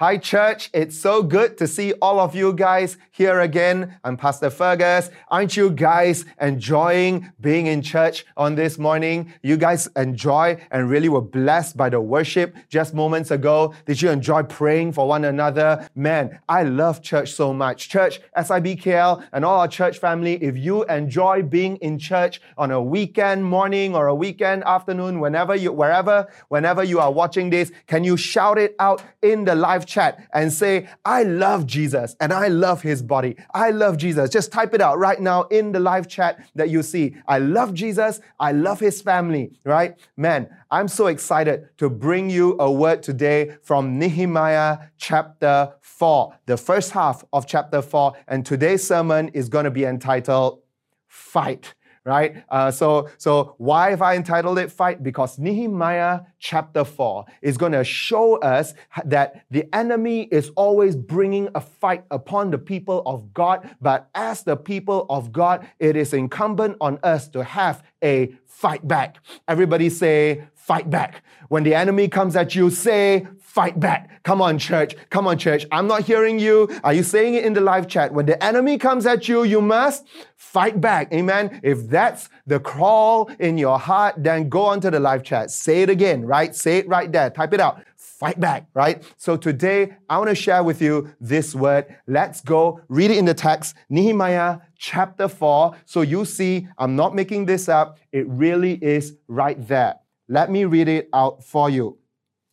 Hi, church. It's so good to see all of you guys here again. I'm Pastor Fergus. Aren't you guys enjoying being in church on this morning? You guys enjoy and really were blessed by the worship just moments ago. Did you enjoy praying for one another? Man, I love church so much. Church, SIBKL, and all our church family, if you enjoy being in church on a weekend morning or a weekend afternoon, whenever you, wherever, whenever you are watching this, can you shout it out in the live chat and say, I love Jesus and I love his body. I love Jesus. Just type it out right now in the live chat that you see. I love Jesus. I love his family, right? Man, I'm so excited to bring you a word today from Nehemiah chapter 4, the first half of chapter 4. And today's sermon is going to be entitled Fight right? Uh, so, so why have I entitled it Fight? Because Nehemiah chapter 4 is going to show us that the enemy is always bringing a fight upon the people of God. But as the people of God, it is incumbent on us to have a fight back. Everybody say, fight back. When the enemy comes at you, say, fight back. Come on, church. Come on, church. I'm not hearing you. Are you saying it in the live chat? When the enemy comes at you, you must fight back. Amen. If that's the call in your heart, then go on to the live chat. Say it again, right? Say it right there. Type it out. Fight back, right? So today, I want to share with you this word. Let's go read it in the text, Nehemiah chapter 4. So you see, I'm not making this up. It really is right there. Let me read it out for you.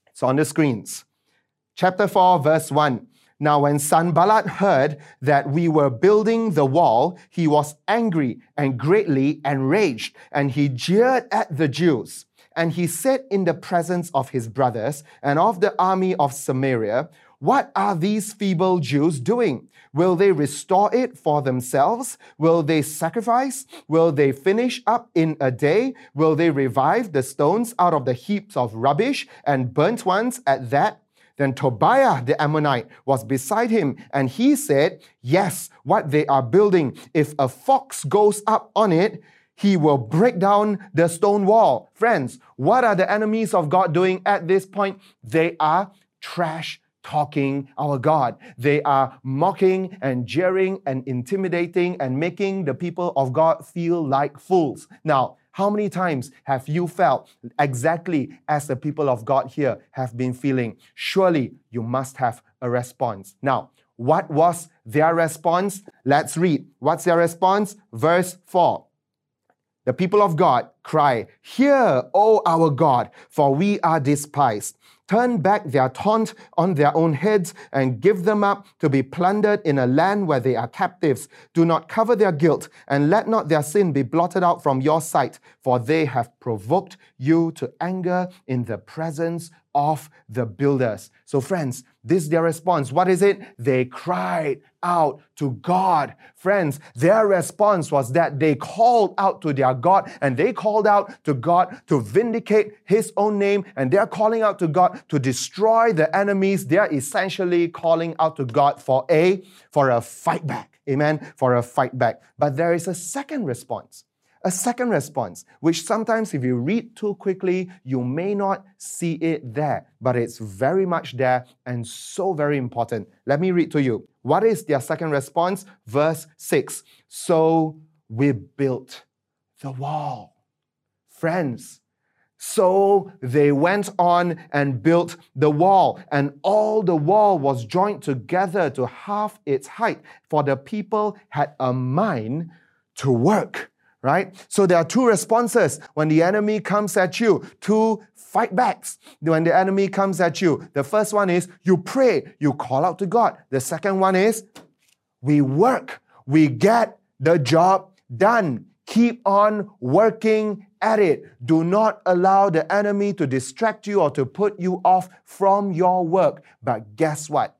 It's on the screens. Chapter 4, verse 1. Now, when Sanballat heard that we were building the wall, he was angry and greatly enraged, and he jeered at the Jews. And he said in the presence of his brothers and of the army of Samaria, What are these feeble Jews doing? Will they restore it for themselves? Will they sacrifice? Will they finish up in a day? Will they revive the stones out of the heaps of rubbish and burnt ones at that? Then Tobiah the Ammonite was beside him, and he said, Yes, what they are building, if a fox goes up on it, he will break down the stone wall. Friends, what are the enemies of God doing at this point? They are trash talking our God. They are mocking and jeering and intimidating and making the people of God feel like fools. Now, how many times have you felt exactly as the people of God here have been feeling? Surely you must have a response. Now, what was their response? Let's read. What's their response? Verse 4. The people of God cry, Hear, O our God, for we are despised turn back their taunt on their own heads and give them up to be plundered in a land where they are captives. Do not cover their guilt and let not their sin be blotted out from your sight, for they have provoked you to anger in the presence of the builders. So, friends, this is their response. What is it? They cried out to God. Friends, their response was that they called out to their God and they called out to God to vindicate His own name and they're calling out to God to destroy the enemies. They're essentially calling out to God for a for a fight back. Amen. For a fight back. But there is a second response a second response, which sometimes if you read too quickly, you may not see it there, but it's very much there and so very important. Let me read to you. What is their second response? Verse 6. So we built the wall. Friends, so they went on and built the wall, and all the wall was joined together to half its height, for the people had a mind to work right? So there are two responses when the enemy comes at you, two fight backs when the enemy comes at you. The first one is you pray, you call out to God. The second one is we work, we get the job done. Keep on working at it. Do not allow the enemy to distract you or to put you off from your work. But guess what?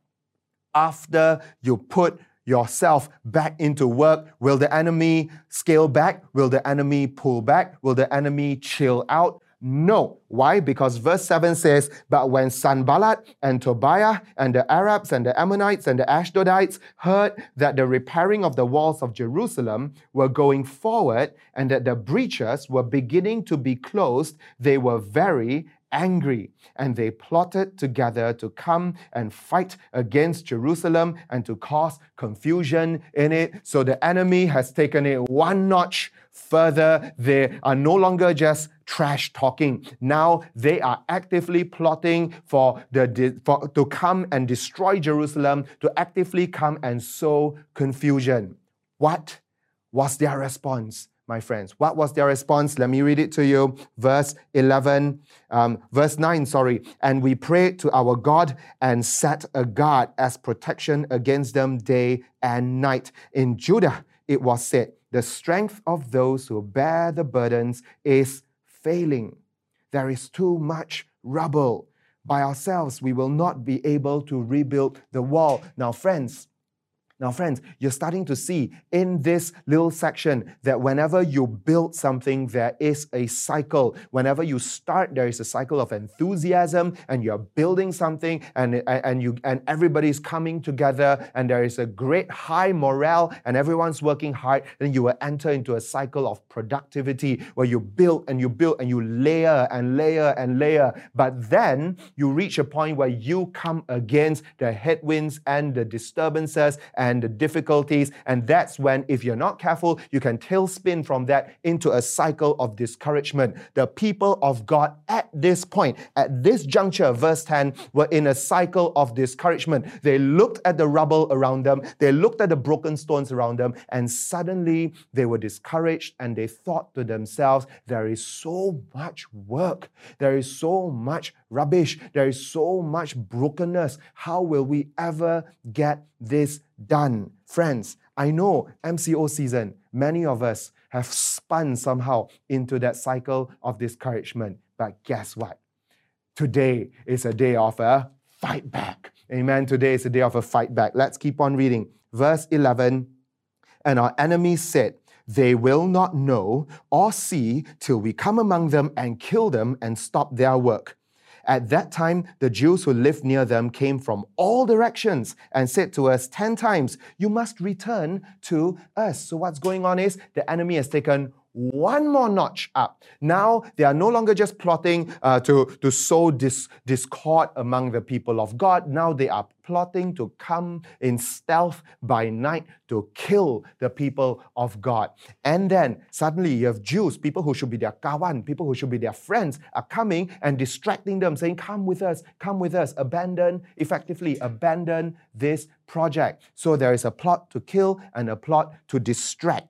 After you put yourself back into work? Will the enemy scale back? Will the enemy pull back? Will the enemy chill out? No. Why? Because verse 7 says, But when Sanballat and Tobiah and the Arabs and the Ammonites and the Ashdodites heard that the repairing of the walls of Jerusalem were going forward and that the breaches were beginning to be closed, they were very angry and they plotted together to come and fight against Jerusalem and to cause confusion in it. So the enemy has taken it one notch further. They are no longer just trash talking. Now they are actively plotting for the for, to come and destroy Jerusalem, to actively come and sow confusion. What was their response? My friends. What was their response? Let me read it to you. Verse 11, um, verse 9, sorry. And we prayed to our God and set a guard as protection against them day and night. In Judah, it was said, The strength of those who bear the burdens is failing. There is too much rubble. By ourselves, we will not be able to rebuild the wall. Now, friends, now, friends, you're starting to see in this little section that whenever you build something, there is a cycle. Whenever you start, there is a cycle of enthusiasm, and you're building something, and, and, you, and everybody's coming together, and there is a great high morale, and everyone's working hard. Then you will enter into a cycle of productivity where you build and you build and you layer and layer and layer. But then you reach a point where you come against the headwinds and the disturbances. And and the difficulties. And that's when, if you're not careful, you can tailspin from that into a cycle of discouragement. The people of God at this point, at this juncture, verse 10, were in a cycle of discouragement. They looked at the rubble around them, they looked at the broken stones around them, and suddenly they were discouraged and they thought to themselves, there is so much work, there is so much rubbish, there is so much brokenness. How will we ever get this done. Friends, I know MCO season, many of us have spun somehow into that cycle of discouragement. But guess what? Today is a day of a fight back. Amen. Today is a day of a fight back. Let's keep on reading. Verse 11 And our enemies said, they will not know or see till we come among them and kill them and stop their work. At that time, the Jews who lived near them came from all directions and said to us 10 times, You must return to us. So, what's going on is the enemy has taken one more notch up. Now they are no longer just plotting uh, to, to sow dis- discord among the people of God. Now they are plotting to come in stealth by night to kill the people of God. And then suddenly you have Jews, people who should be their kawan, people who should be their friends, are coming and distracting them, saying, Come with us, come with us, abandon, effectively abandon this project. So there is a plot to kill and a plot to distract.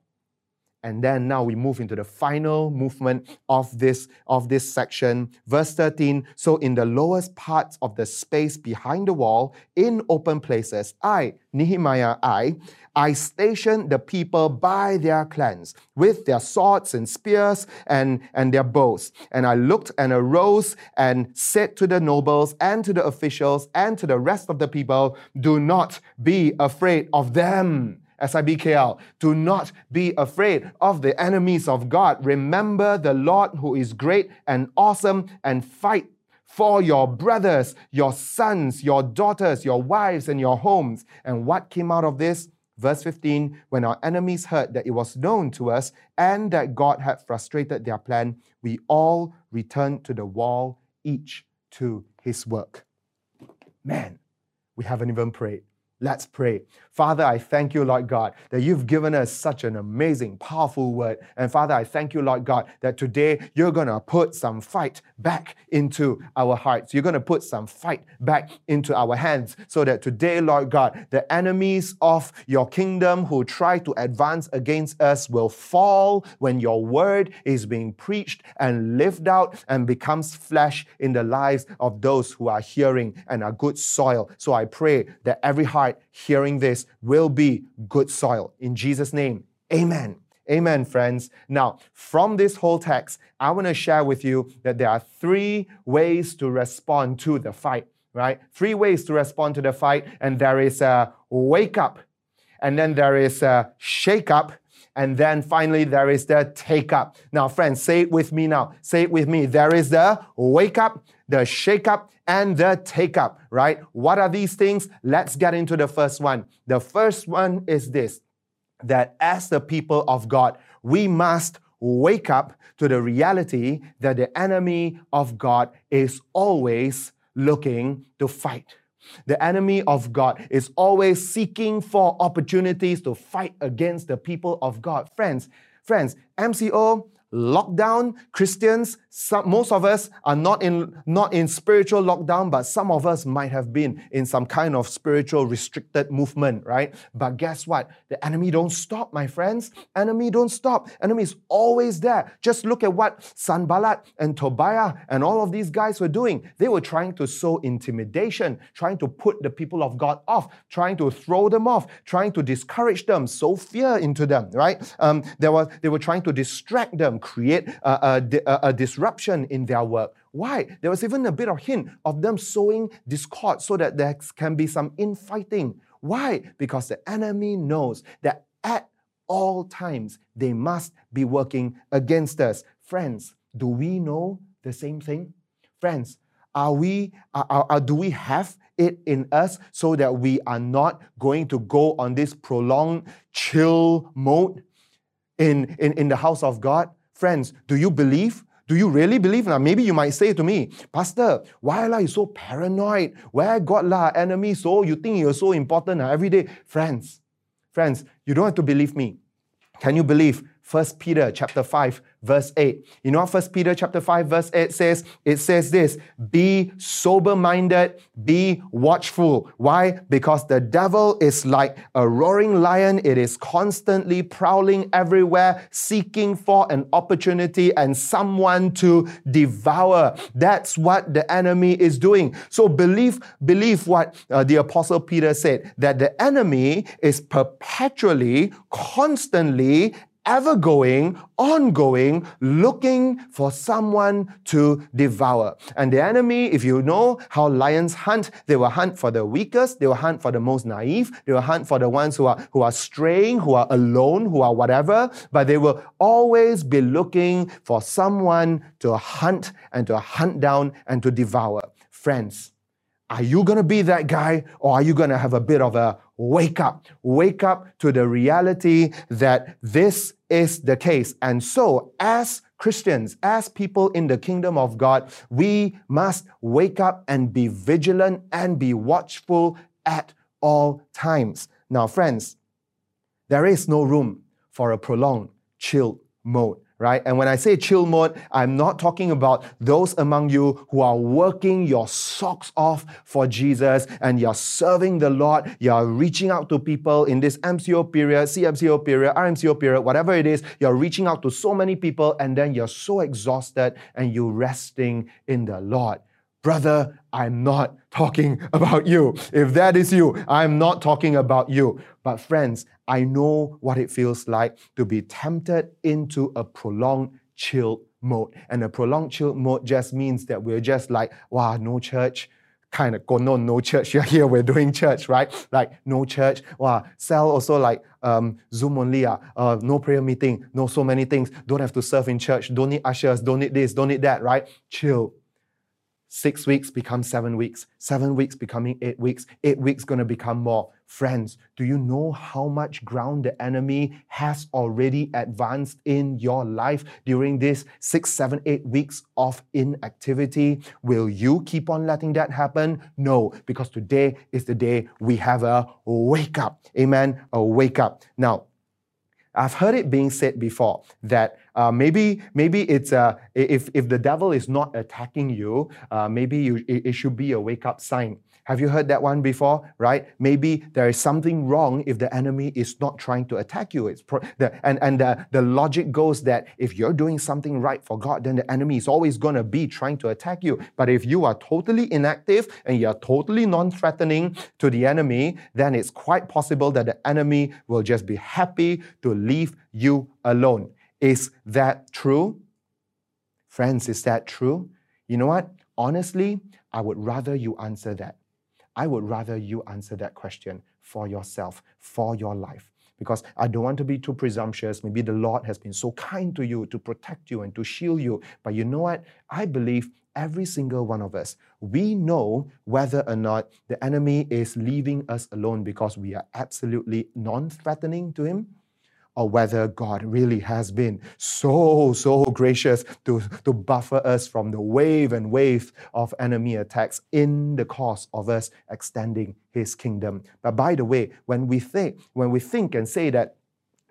And then now we move into the final movement of this, of this section. Verse 13 So in the lowest parts of the space behind the wall, in open places, I, Nehemiah, I, I stationed the people by their clans with their swords and spears and, and their bows. And I looked and arose and said to the nobles and to the officials and to the rest of the people, Do not be afraid of them SIBKL. Do not be afraid of the enemies of God. Remember the Lord who is great and awesome and fight for your brothers, your sons, your daughters, your wives, and your homes. And what came out of this? Verse 15 When our enemies heard that it was known to us and that God had frustrated their plan, we all returned to the wall, each to his work. Man, we haven't even prayed. Let's pray. Father, I thank you, Lord God, that you've given us such an amazing, powerful word. And Father, I thank you, Lord God, that today you're going to put some fight back into our hearts. You're going to put some fight back into our hands so that today, Lord God, the enemies of your kingdom who try to advance against us will fall when your word is being preached and lived out and becomes flesh in the lives of those who are hearing and are good soil. So I pray that every heart hearing this will be good soil. In Jesus' name, amen. Amen, friends. Now, from this whole text, I want to share with you that there are three ways to respond to the fight, right? Three ways to respond to the fight, and there is a wake up, and then there is a shake up, and then finally there is the take up. Now, friends, say it with me now. Say it with me. There is the wake up, the shake up, and the take up, right? What are these things? Let's get into the first one. The first one is this that as the people of God, we must wake up to the reality that the enemy of God is always looking to fight. The enemy of God is always seeking for opportunities to fight against the people of God. Friends, friends, MCO lockdown christians some, most of us are not in not in spiritual lockdown but some of us might have been in some kind of spiritual restricted movement right? But guess what? The enemy don't stop my friends. Enemy don't stop. Enemy is always there. Just look at what sanballat and tobiah and all of these guys were doing. They were trying to sow intimidation trying to put the people of god off trying to throw them off trying to discourage them sow fear into them right? Um, there was they were trying to distract them create a, a, a disruption in their work. Why? There was even a bit of hint of them sowing discord so that there can be some infighting. Why? Because the enemy knows that at all times they must be working against us. Friends, do we know the same thing? Friends, are we are, are, do we have it in us so that we are not going to go on this prolonged chill mode in, in, in the house of God? Friends, do you believe? Do you really believe? Now, maybe you might say to me, Pastor, why are you so paranoid? Where God la enemy so you think you're so important every day? Friends, friends, you don't have to believe me. Can you believe 1 Peter chapter 5 verse 8. You know what 1 Peter chapter 5 verse 8 says? It says this, be sober-minded, be watchful. Why? Because the devil is like a roaring lion. It is constantly prowling everywhere, seeking for an opportunity and someone to devour. That's what the enemy is doing. So believe, believe what uh, the apostle Peter said, that the enemy is perpetually, constantly ever going, ongoing, looking for someone to devour. And the enemy, if you know how lions hunt, they will hunt for the weakest, they will hunt for the most naive, they will hunt for the ones who are, who are straying, who are alone, who are whatever, but they will always be looking for someone to hunt and to hunt down and to devour. Friends, are you going to be that guy or are you going to have a bit of a wake up? Wake up to the reality that this is the case. And so, as Christians, as people in the kingdom of God, we must wake up and be vigilant and be watchful at all times. Now, friends, there is no room for a prolonged chill mode right? And when I say chill mode, I'm not talking about those among you who are working your socks off for Jesus and you're serving the Lord, you're reaching out to people in this MCO period, CMCO period, RMCO period, whatever it is, you're reaching out to so many people and then you're so exhausted and you're resting in the Lord. Brother, I'm not talking about you. If that is you, I'm not talking about you. But friends, I know what it feels like to be tempted into a prolonged chill mode. And a prolonged chill mode just means that we're just like, wow, no church, kind of go no no church. You're here we're doing church right? Like no church. Wow cell also like um, zoom only uh, uh, no prayer meeting no so many things. Don't have to serve in church. Don't need ushers. Don't need this. Don't need that right? Chill Six weeks becomes seven weeks, seven weeks becoming eight weeks, eight weeks going to become more. Friends, do you know how much ground the enemy has already advanced in your life during this six, seven, eight weeks of inactivity? Will you keep on letting that happen? No, because today is the day we have a wake up. Amen. A wake up. Now, I've heard it being said before that uh, maybe maybe it's uh, if if the devil is not attacking you, uh, maybe you, it, it should be a wake up sign. Have you heard that one before? Right? Maybe there is something wrong if the enemy is not trying to attack you. It's pro- the, and and the, the logic goes that if you're doing something right for God, then the enemy is always going to be trying to attack you. But if you are totally inactive and you're totally non-threatening to the enemy, then it's quite possible that the enemy will just be happy to leave you alone. Is that true? Friends, is that true? You know what? Honestly, I would rather you answer that. I would rather you answer that question for yourself, for your life. Because I don't want to be too presumptuous. Maybe the Lord has been so kind to you to protect you and to shield you. But you know what? I believe every single one of us, we know whether or not the enemy is leaving us alone because we are absolutely non threatening to him, or whether God really has been so, so gracious to, to buffer us from the wave and wave of enemy attacks in the course of us extending his kingdom. But by the way, when we think, when we think and say that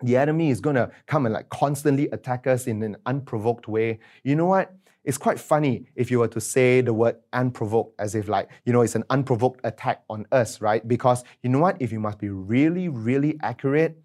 the enemy is to come and like constantly attack us in an unprovoked way, you know what? It's quite funny if you were to say the word unprovoked as if, like, you know, it's an unprovoked attack on us, right? Because you know what? If you must be really, really accurate,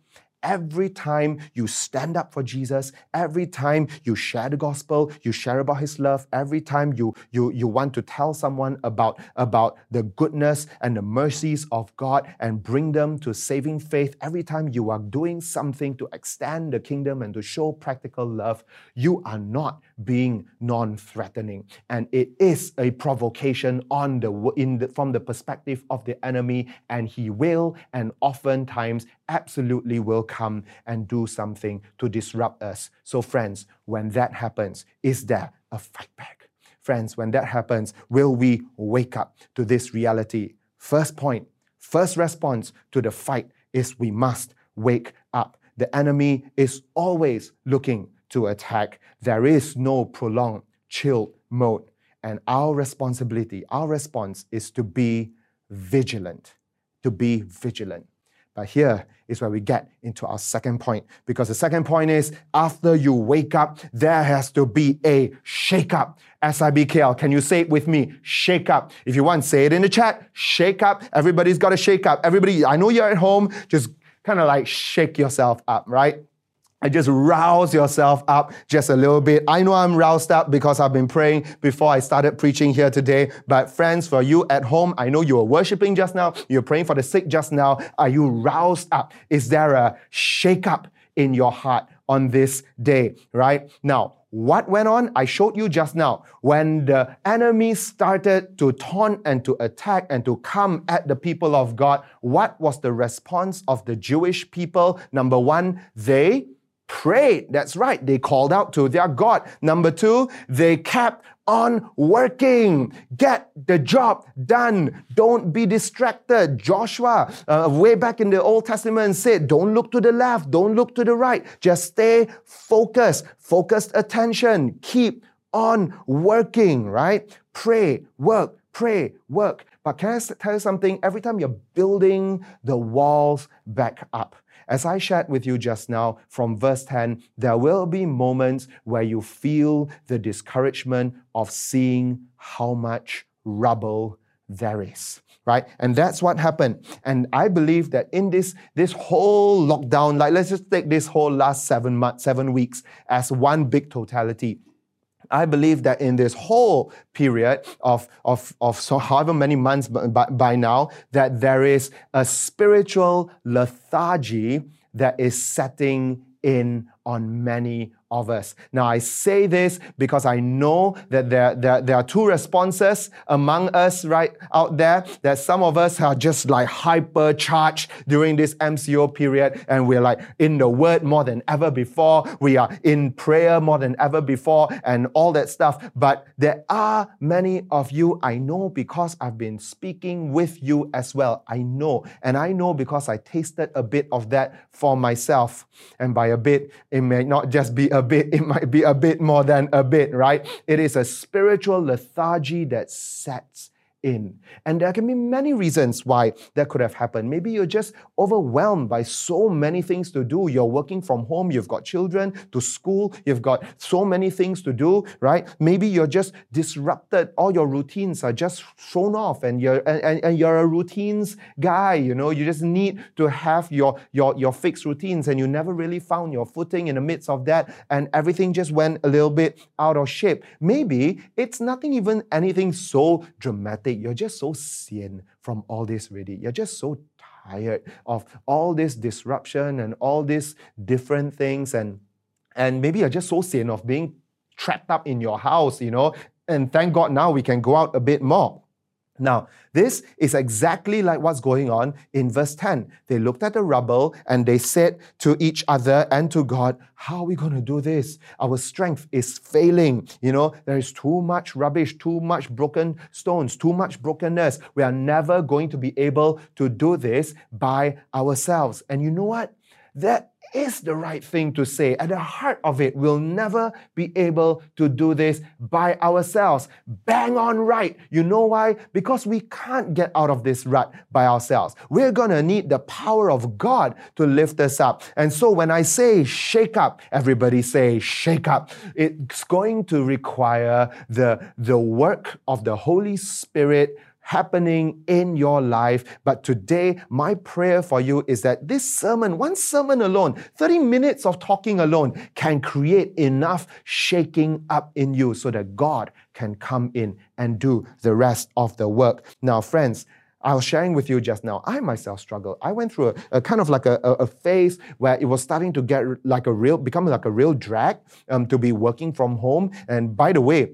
Every time you stand up for Jesus, every time you share the gospel, you share about his love, every time you, you, you want to tell someone about, about the goodness and the mercies of God and bring them to saving faith, every time you are doing something to extend the kingdom and to show practical love, you are not being non-threatening. And it is a provocation on the, in the, from the perspective of the enemy, and he will and oftentimes absolutely will come and do something to disrupt us. So, friends, when that happens, is there a fight back? Friends, when that happens, will we wake up to this reality? First point, first response to the fight is we must wake up. The enemy is always looking to attack. There is no prolonged, chilled mode. And our responsibility, our response is to be vigilant. To be vigilant. But here is where we get into our second point. Because the second point is after you wake up, there has to be a shake up. SIBKL, can you say it with me? Shake up. If you want, say it in the chat. Shake up. Everybody's got to shake up. Everybody, I know you're at home, just kind of like shake yourself up, right? And just rouse yourself up just a little bit. I know I'm roused up because I've been praying before I started preaching here today. But friends, for you at home, I know you were worshiping just now. You're praying for the sick just now. Are you roused up? Is there a shake up in your heart on this day, right? Now, what went on? I showed you just now. When the enemy started to taunt and to attack and to come at the people of God, what was the response of the Jewish people? Number one, they prayed. That's right. They called out to their God. Number two, they kept on working. Get the job done. Don't be distracted. Joshua, uh, way back in the Old Testament, said, Don't look to the left, don't look to the right. Just stay focused, focused attention. Keep on working, right? Pray, work, pray, work. But can I tell you something? Every time you're building the walls back up, as I shared with you just now from verse 10, there will be moments where you feel the discouragement of seeing how much rubble there is right? And that's what happened. And i believe that in this this whole lockdown like let's just take this whole last seven months seven weeks as one big totality I believe that in this whole period of, of, of so however many months by, by now, that there is a spiritual lethargy that is setting in on many of us. Now, I say this because I know that there, there, there are two responses among us right out there, that some of us are just like hypercharged during this MCO period, and we're like in the Word more than ever before. We are in prayer more than ever before, and all that stuff. But there are many of you I know because I've been speaking with you as well. I know, and I know because I tasted a bit of that for myself. And by a bit, it may not just be a bit, it might be a bit more than a bit, right? It is a spiritual lethargy that sets in. And there can be many reasons why that could have happened. Maybe you're just overwhelmed by so many things to do. You're working from home, you've got children to school, you've got so many things to do, right? Maybe you're just disrupted. All your routines are just thrown off and you're and, and, and you're a routines guy, you know, you just need to have your, your your fixed routines and you never really found your footing in the midst of that and everything just went a little bit out of shape. Maybe it's nothing even anything so dramatic you're just so sian from all this already. You're just so tired of all this disruption and all these different things. And, and maybe you're just so sian of being trapped up in your house, you know. And thank God now we can go out a bit more. Now, this is exactly like what's going on in verse 10. They looked at the rubble and they said to each other and to God, How are we going to do this? Our strength is failing. You know, there is too much rubbish, too much broken stones, too much brokenness. We are never going to be able to do this by ourselves. And you know what? That is the right thing to say. At the heart of it, we'll never be able to do this by ourselves. Bang on right. You know why? Because we can't get out of this rut by ourselves. We're going to need the power of God to lift us up. And so when I say shake up, everybody say shake up. It's going to require the, the work of the Holy Spirit happening in your life. But today, my prayer for you is that this sermon, one sermon alone, 30 minutes of talking alone, can create enough shaking up in you so that God can come in and do the rest of the work. Now, friends, I was sharing with you just now, I myself struggled. I went through a, a kind of like a, a, a, phase where it was starting to get like a real, become like a real drag um, to be working from home. And by the way,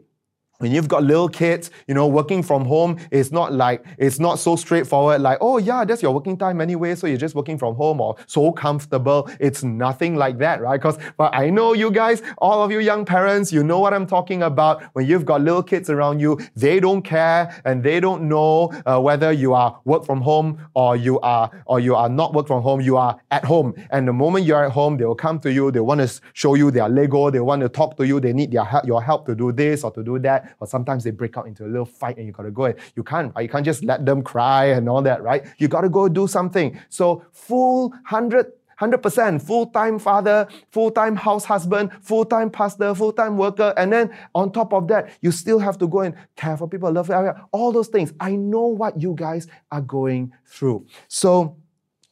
when you've got little kids, you know, working from home is not like, it's not so straightforward, like, oh yeah, that's your working time anyway, so you're just working from home or so comfortable. It's nothing like that, right? Because, but I know you guys, all of you young parents, you know what I'm talking about. When you've got little kids around you, they don't care and they don't know uh, whether you are work from home or you are, or you are not work from home, you are at home. And the moment you're at home, they will come to you, they want to show you their Lego, they want to talk to you, they need their your help to do this or to do that or sometimes they break out into a little fight and you got to go and you can't, right? You can't just let them cry and all that, right? You got to go do something. So full 100 100% full-time father, full-time house husband, full-time pastor, full-time worker, and then on top of that, you still have to go and care for people, love all those things. I know what you guys are going through. So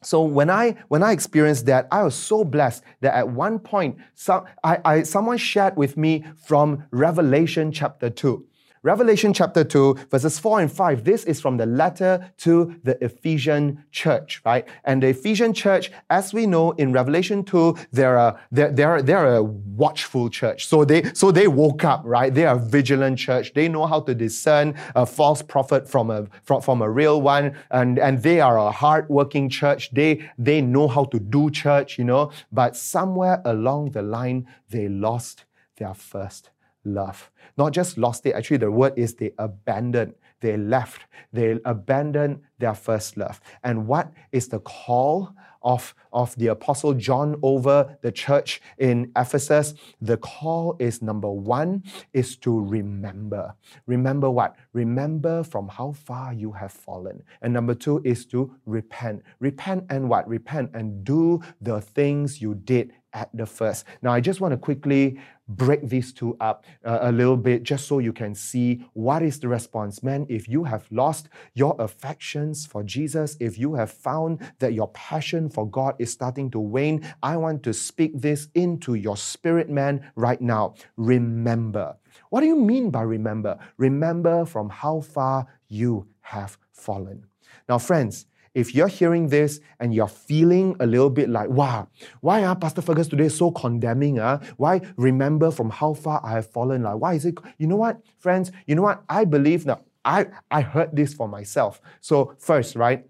so when I when I experienced that, I was so blessed that at one point, some, I, I, someone shared with me from Revelation chapter 2. Revelation chapter 2, verses 4 and 5. This is from the letter to the Ephesian church, right? And the Ephesian church, as we know in Revelation 2, they're a, they're, they're, they're a watchful church. So they, so they woke up, right? They are a vigilant church. They know how to discern a false prophet from a, from, from a real one. And, and they are a hardworking church. They, they know how to do church, you know. But somewhere along the line, they lost their first love. Not just lost it, actually, the word is they abandoned, they left, they abandoned their first love. And what is the call of, of the Apostle John over the church in Ephesus? The call is number one, is to remember. Remember what? Remember from how far you have fallen. And number two is to repent. Repent and what? Repent and do the things you did at the first. Now, I just want to quickly break these two up uh, a little bit just so you can see what is the response. Man, if you have lost your affections for Jesus, if you have found that your passion for God is starting to wane, I want to speak this into your spirit, man, right now. Remember. What do you mean by remember? Remember from how far you have fallen. Now, friends, if you're hearing this and you're feeling a little bit like, wow, why are Pastor Fergus today so condemning? Uh? Why remember from how far I have fallen? Like, why is it? You know what, friends? You know what? I believe now. I, I heard this for myself. So, first, right,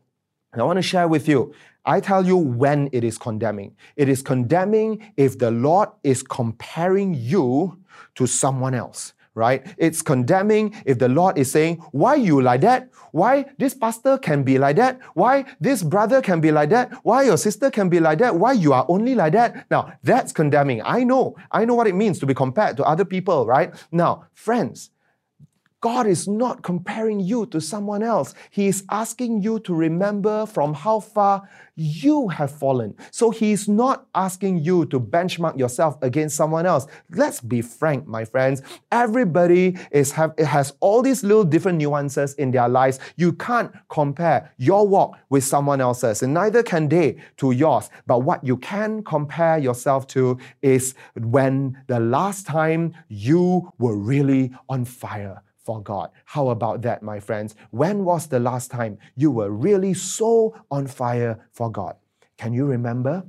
I want to share with you. I tell you when it is condemning. It is condemning if the Lord is comparing you to someone else right? It's condemning if the Lord is saying, Why you like that? Why this pastor can be like that? Why this brother can be like that? Why your sister can be like that? Why you are only like that? Now, that's condemning. I know. I know what it means to be compared to other people, right? Now, friends, God is not comparing you to someone else. He is asking you to remember from how far you have fallen. So He is not asking you to benchmark yourself against someone else. Let's be frank, my friends. Everybody is have, has all these little different nuances in their lives. You can't compare your walk with someone else's, and neither can they to yours. But what you can compare yourself to is when the last time you were really on fire for God. How about that, my friends? When was the last time you were really so on fire for God? Can you remember?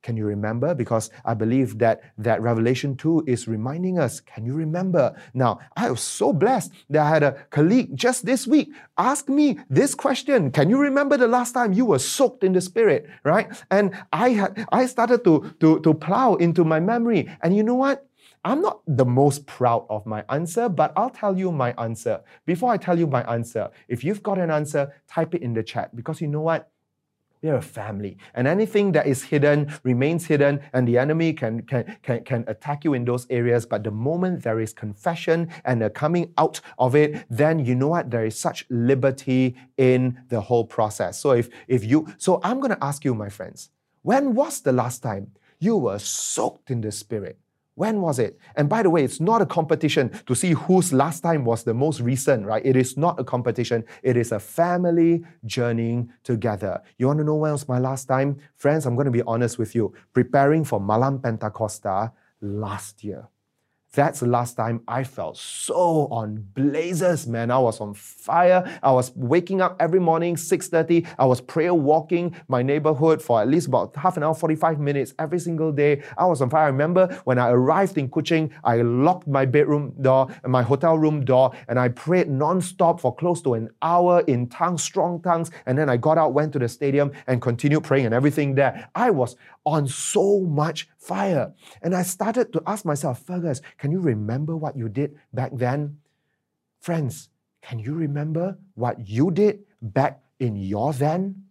Can you remember? Because I believe that that Revelation 2 is reminding us. Can you remember? Now, I was so blessed that I had a colleague just this week ask me this question. Can you remember the last time you were soaked in the spirit? Right? And I had I started to, to, to plow into my memory. And you know what? I'm not the most proud of my answer, but I'll tell you my answer. Before I tell you my answer, if you've got an answer, type it in the chat because you know what? We're a family. And anything that is hidden remains hidden, and the enemy can, can, can, can attack you in those areas. But the moment there is confession and a coming out of it, then you know what? There is such liberty in the whole process. So if if you so I'm gonna ask you, my friends, when was the last time you were soaked in the spirit? When was it? And by the way, it's not a competition to see whose last time was the most recent, right? It is not a competition. It is a family journeying together. You want to know when was my last time? Friends, I'm going to be honest with you. Preparing for Malam Pentakosta last year. That's the last time I felt so on blazes, man. I was on fire. I was waking up every morning, 6.30. I was prayer walking my neighborhood for at least about half an hour, 45 minutes every single day. I was on fire. I remember when I arrived in Kuching, I locked my bedroom door, and my hotel room door, and I prayed non-stop for close to an hour in tongues, strong tongues. And then I got out, went to the stadium, and continued praying and everything there. I was on so much fire. And I started to ask myself, Fergus, can you remember what you did back then? Friends, can you remember what you did back in your then?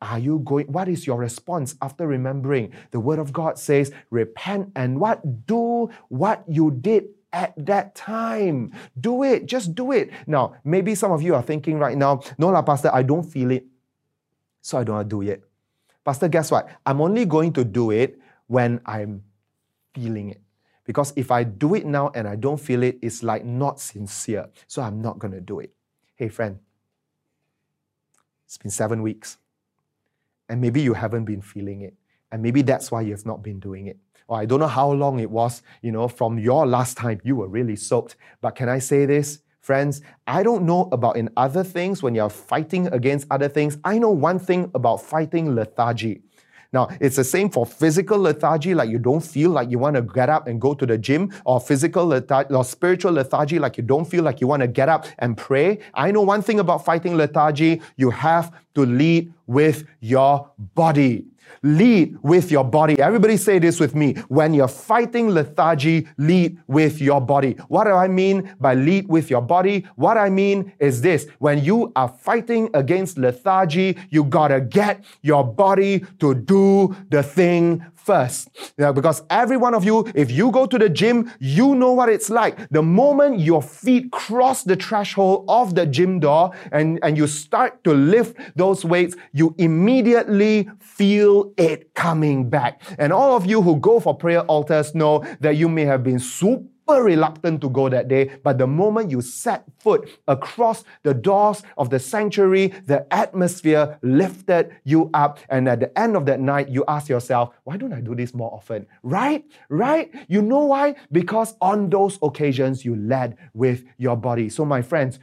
Are you going? What is your response after remembering? The word of God says, repent and what? Do what you did at that time. Do it. Just do it. Now, maybe some of you are thinking right now, no, la, Pastor, I don't feel it. So I don't do it. Pastor, guess what? I'm only going to do it when I'm feeling it. Because if I do it now and I don't feel it, it's like not sincere. So I'm not going to do it. Hey, friend, it's been seven weeks. And maybe you haven't been feeling it. And maybe that's why you've not been doing it. Or I don't know how long it was, you know, from your last time you were really soaked. But can I say this? Friends, I don't know about in other things when you're fighting against other things. I know one thing about fighting lethargy. Now, it's the same for physical lethargy, like you don't feel like you want to get up and go to the gym, or physical lethargy, or spiritual lethargy, like you don't feel like you want to get up and pray. I know one thing about fighting lethargy you have to lead with your body. Lead with your body. Everybody say this with me. When you're fighting lethargy, lead with your body. What do I mean by lead with your body? What I mean is this. When you are fighting against lethargy, you gotta get your body to do the thing first. Because every one of you, if you go to the gym, you know what it's like. The moment your feet cross the threshold of the gym door and, and you start to lift those weights, you immediately feel it coming back. And all of you who go for prayer altars know that you may have been super reluctant to go that day, but the moment you set foot across the doors of the sanctuary, the atmosphere lifted you up. And at the end of that night, you ask yourself, why don't I do this more often? Right? Right? You know why? Because on those occasions, you led with your body. So, my friends,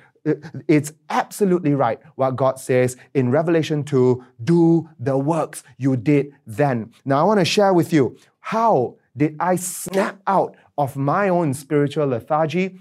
it's absolutely right what God says in Revelation 2 do the works you did then. Now, I want to share with you how did I snap out of my own spiritual lethargy,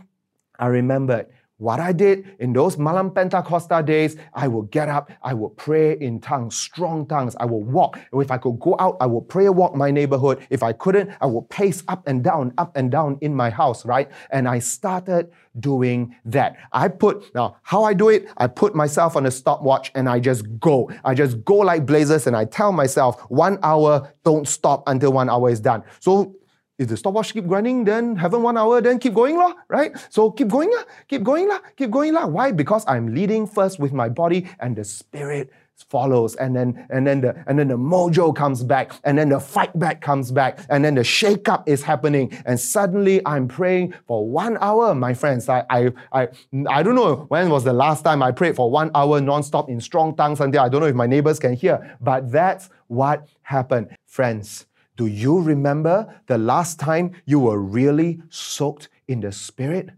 I remembered what I did in those Malam Pentecostal days, I would get up, I would pray in tongues, strong tongues. I would walk. If I could go out, I would pray walk my neighborhood. If I couldn't, I would pace up and down, up and down in my house, right? And I started doing that. I put, now, how I do it, I put myself on a stopwatch and I just go. I just go like blazers and I tell myself, one hour, don't stop until one hour is done. So if the stopwatch keep running, then haven't one hour, then keep going lah, right? So keep going lah, keep going lah, keep going lah. Why? Because I'm leading first with my body and the spirit follows. And then and then the and then the mojo comes back. And then the fight back comes back. And then the shake up is happening. And suddenly I'm praying for one hour my friends. I I I, I don't know when was the last time I prayed for one hour non-stop in strong tongues until I don't know if my neighbors can hear. But that's what happened. Friends do you remember the last time you were really soaked in the Spirit?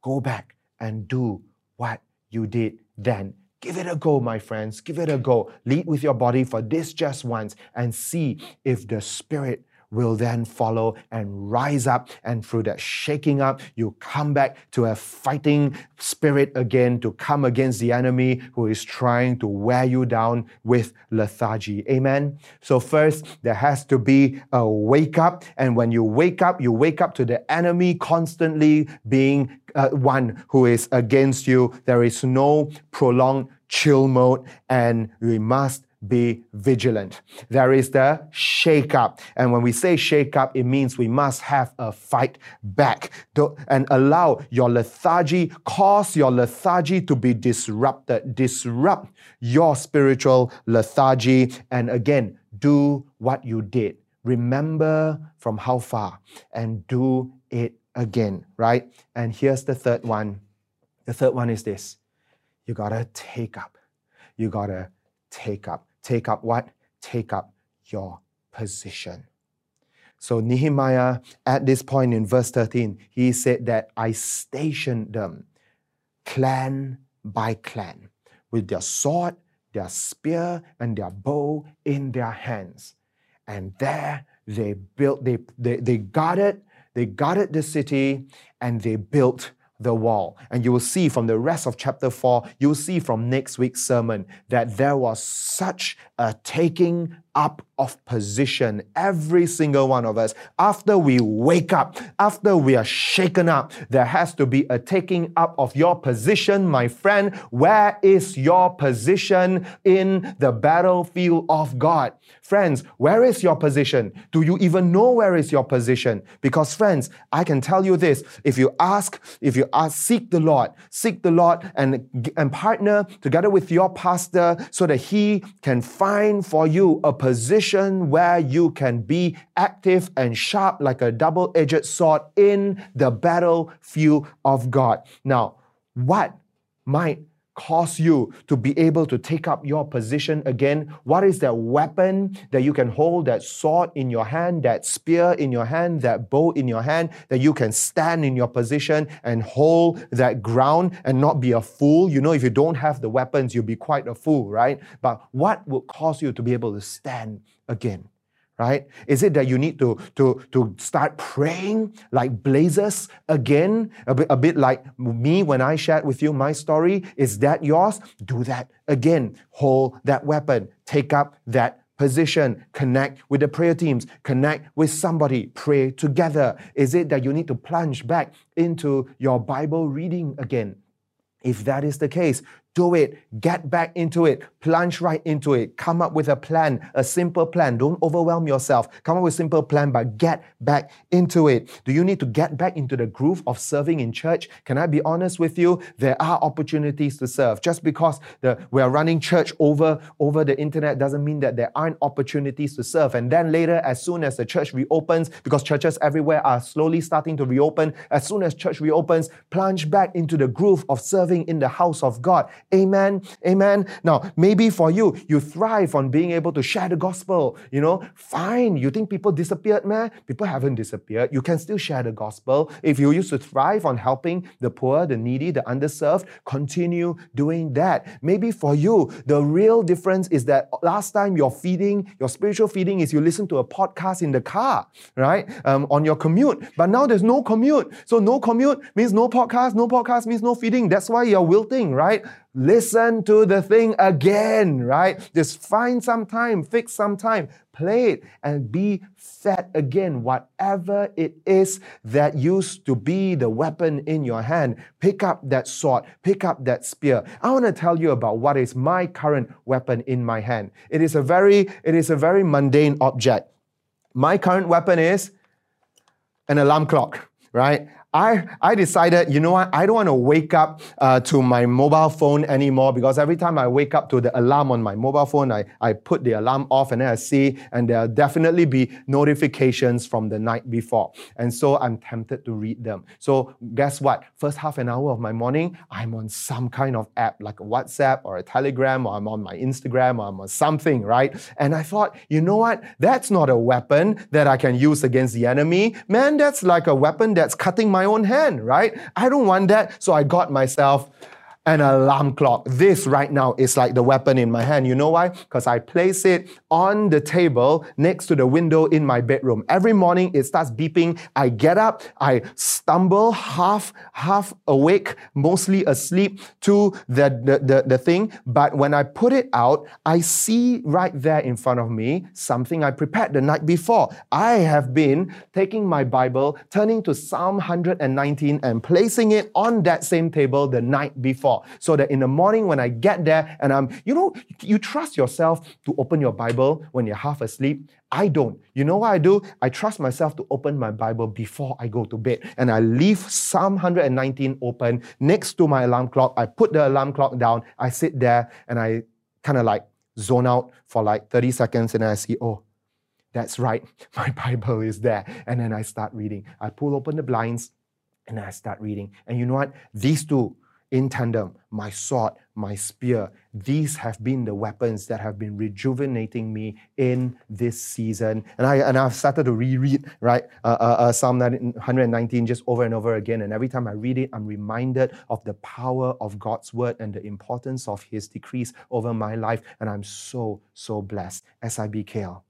Go back and do what you did then. Give it a go, my friends. Give it a go. Lead with your body for this just once and see if the Spirit will then follow and rise up. And through that shaking up, you come back to a fighting spirit again to come against the enemy who is trying to wear you down with lethargy. Amen. So, first, there has to be a wake up. And when you wake up, you wake up to the enemy constantly being uh, one who is against you. There is no prolonged chill mode, and we must be vigilant. There is the shake up. And when we say shake up, it means we must have a fight back and allow your lethargy, cause your lethargy to be disrupted, disrupt your spiritual lethargy. And again, do what you did. Remember from how far and do it again, right? And here's the third one. The third one is this you gotta take up. You gotta take up. Take up what? Take up your position. So Nehemiah, at this point in verse 13, he said that I stationed them clan by clan with their sword, their spear, and their bow in their hands. And there they built, they, they, they guarded, they guarded the city and they built the wall. And you will see from the rest of chapter 4, you will see from next week's sermon that there was such a taking up of position, every single one of us. After we wake up, after we are shaken up, there has to be a taking up of your position, my friend. Where is your position in the battlefield of God? Friends, where is your position? Do you even know where is your position? Because, friends, I can tell you this if you ask, if you ask, seek the Lord, seek the Lord and, and partner together with your pastor so that he can find for you a position where you can be active and sharp like a double edged sword in the battlefield of God. Now, what might cause you to be able to take up your position again? What is that weapon that you can hold, that sword in your hand, that spear in your hand, that bow in your hand, that you can stand in your position and hold that ground and not be a fool? You know, if you don't have the weapons, you'll be quite a fool, right? But what will cause you to be able to stand again? Right? Is it that you need to, to, to start praying like blazes again? A bit, a bit like me when I shared with you my story. Is that yours? Do that again. Hold that weapon. Take up that position. Connect with the prayer teams. Connect with somebody. Pray together. Is it that you need to plunge back into your Bible reading again? If that is the case, do it. Get back into it. Plunge right into it. Come up with a plan, a simple plan. Don't overwhelm yourself. Come up with a simple plan, but get back into it. Do you need to get back into the groove of serving in church? Can I be honest with you? There are opportunities to serve. Just because the, we are running church over, over the internet doesn't mean that there aren't opportunities to serve. And then later, as soon as the church reopens, because churches everywhere are slowly starting to reopen, as soon as church reopens, plunge back into the groove of serving in the house of God Amen. Amen. Now, maybe for you, you thrive on being able to share the gospel. You know, fine. You think people disappeared, man? People haven't disappeared. You can still share the gospel. If you used to thrive on helping the poor, the needy, the underserved, continue doing that. Maybe for you, the real difference is that last time your feeding, your spiritual feeding is you listen to a podcast in the car, right? Um, on your commute. But now there's no commute. So no commute means no podcast. No podcast means no feeding. That's why you're wilting, right? Listen to the thing again, right? Just find some time, fix some time, play it, and be fed again. Whatever it is that used to be the weapon in your hand, pick up that sword, pick up that spear. I want to tell you about what is my current weapon in my hand. It is a very, it is a very mundane object. My current weapon is an alarm clock, right? I, I decided, you know what, I don't want to wake up uh, to my mobile phone anymore because every time I wake up to the alarm on my mobile phone, I, I put the alarm off and then I see, and there'll definitely be notifications from the night before. And so I'm tempted to read them. So guess what? First half an hour of my morning, I'm on some kind of app like a WhatsApp or a Telegram, or I'm on my Instagram, or I'm on something, right? And I thought, you know what? That's not a weapon that I can use against the enemy. Man, that's like a weapon that's cutting my own hand, right? I don't want that. So I got myself an alarm clock. This right now is like the weapon in my hand. You know why? Because I place it on the table next to the window in my bedroom. Every morning it starts beeping. I get up, I stumble half, half awake, mostly asleep to the, the, the, the thing. But when I put it out, I see right there in front of me something I prepared the night before. I have been taking my Bible, turning to Psalm 119 and placing it on that same table the night before. So that in the morning when I get there and I'm, you know, you trust yourself to open your Bible when you're half asleep. I don't. You know what I do? I trust myself to open my Bible before I go to bed. And I leave Psalm 119 open next to my alarm clock. I put the alarm clock down. I sit there and I kind of like zone out for like 30 seconds and I see, oh, that's right, my Bible is there. And then I start reading. I pull open the blinds and I start reading. And you know what? These two in tandem, my sword, my spear, these have been the weapons that have been rejuvenating me in this season. And, I, and I've started to reread, right, uh, uh, uh, Psalm 119 just over and over again. And every time I read it, I'm reminded of the power of God's word and the importance of his decrees over my life. And I'm so, so blessed. SIBKL,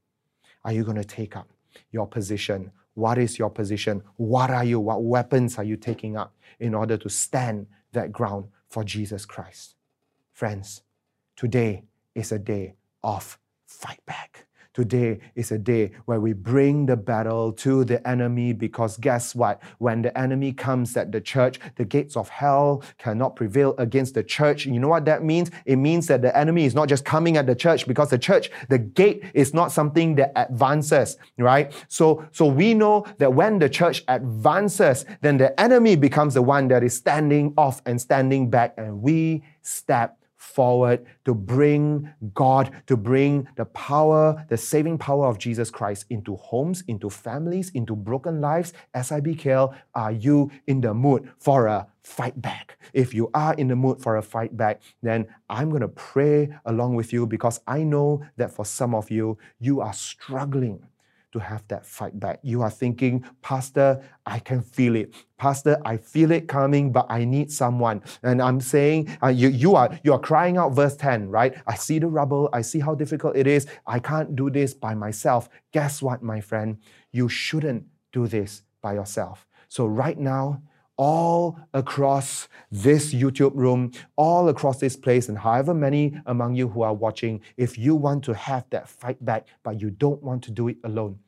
are you going to take up your position? What is your position? What are you? What weapons are you taking up in order to stand that ground for Jesus Christ. Friends, today is a day of fight back. Today is a day where we bring the battle to the enemy because guess what? When the enemy comes at the church, the gates of hell cannot prevail against the church. You know what that means? It means that the enemy is not just coming at the church because the church, the gate is not something that advances, right? So, so we know that when the church advances, then the enemy becomes the one that is standing off and standing back, and we step forward to bring God, to bring the power, the saving power of Jesus Christ into homes, into families, into broken lives. SIBKL, are you in the mood for a fight back? If you are in the mood for a fight back, then I'm going to pray along with you because I know that for some of you, you are struggling to have that fight back. You are thinking, Pastor, I can feel it. Pastor, I feel it coming, but I need someone. And I'm saying, uh, you, you, are, you are crying out verse 10, right? I see the rubble. I see how difficult it is. I can't do this by myself. Guess what, my friend? You shouldn't do this by yourself. So right now, all across this YouTube room, all across this place, and however many among you who are watching, if you want to have that fight back, but you don't want to do it alone,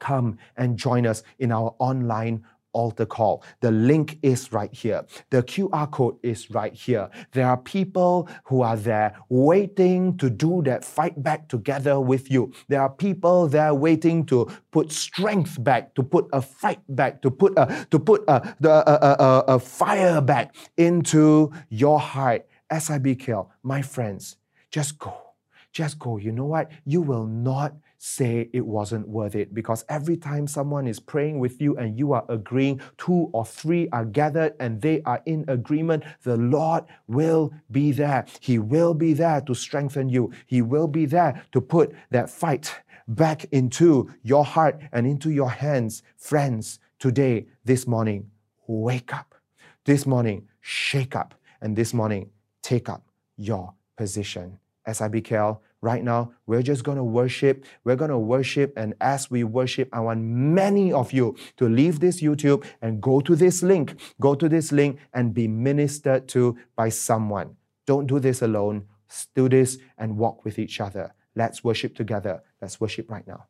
come and join us in our online altar call. The link is right here. The QR code is right here. There are people who are there waiting to do that fight back together with you. There are people there waiting to put strength back, to put a fight back, to put a to put a, the, a, a, a fire back into your heart. SIBKL, my friends, just go. Just go. You know what? You will not say it wasn't worth it because every time someone is praying with you and you are agreeing, two or three are gathered and they are in agreement, the Lord will be there. He will be there to strengthen you. He will be there to put that fight back into your heart and into your hands. Friends, today, this morning, wake up. This morning, shake up. And this morning, take up your position. SIBKL, right now, we're just going to worship. We're going to worship. And as we worship, I want many of you to leave this YouTube and go to this link. Go to this link and be ministered to by someone. Don't do this alone. Do this and walk with each other. Let's worship together. Let's worship right now.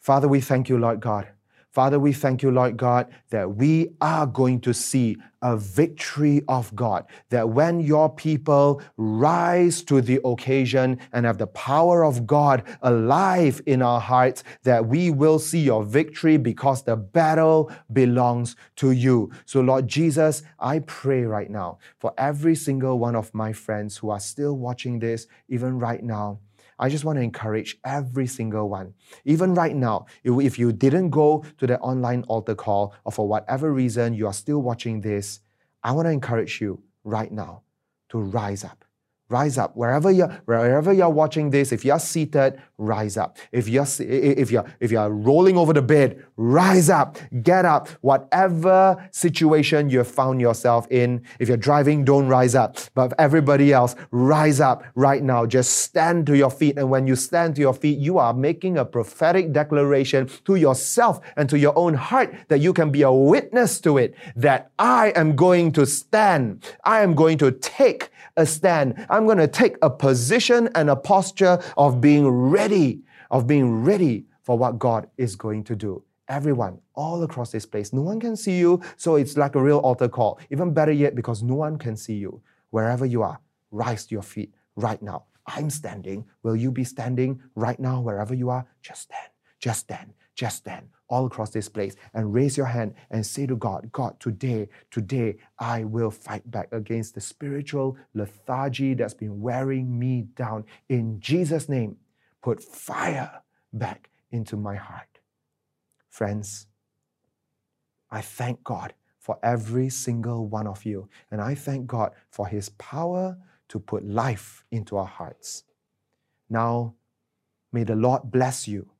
Father, we thank you, Lord God. Father, we thank you, Lord God, that we are going to see a victory of God. That when your people rise to the occasion and have the power of God alive in our hearts, that we will see your victory because the battle belongs to you. So, Lord Jesus, I pray right now for every single one of my friends who are still watching this, even right now I just want to encourage every single one. Even right now, if you didn't go to the online altar call or for whatever reason you are still watching this, I want to encourage you right now to rise up rise up. Wherever you're wherever you're watching this if you're seated rise up. If you're if you're if you're rolling over the bed rise up. Get up. Whatever situation you have found yourself in if you're driving don't rise up. But everybody else rise up right now. Just stand to your feet. And when you stand to your feet you are making a prophetic declaration to yourself and to your own heart that you can be a witness to it that I am going to stand. I am going to take a stand. I'm going to take a position and a posture of being ready, of being ready for what God is going to do. everyone all across this place. No one can see you, so it's like a real altar call. Even better yet, because no one can see you. Wherever you are, rise to your feet right now. I'm standing. Will you be standing right now, wherever you are? Just stand, just stand, just stand all across this place and raise your hand and say to God, God, today, today, I will fight back against the spiritual lethargy that's been wearing me down. In Jesus' name, put fire back into my heart. Friends, I thank God for every single one of you. And I thank God for His power to put life into our hearts. Now, may the Lord bless you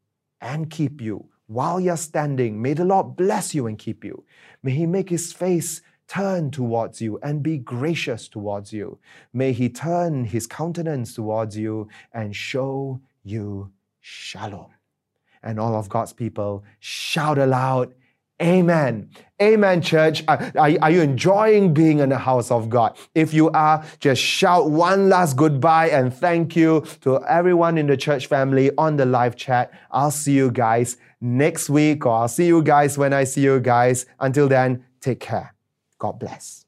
and keep you while you're standing. May the Lord bless you and keep you. May He make His face turn towards you and be gracious towards you. May He turn His countenance towards you and show you shalom and all of God's people shout aloud, Amen. Amen, church. Are, are, you enjoying being in the house of God? If you are, just shout one last goodbye and thank you to everyone in the church family on the live chat. I'll see you guys next week, or I'll see you guys when I see you guys. Until then, take care. God bless.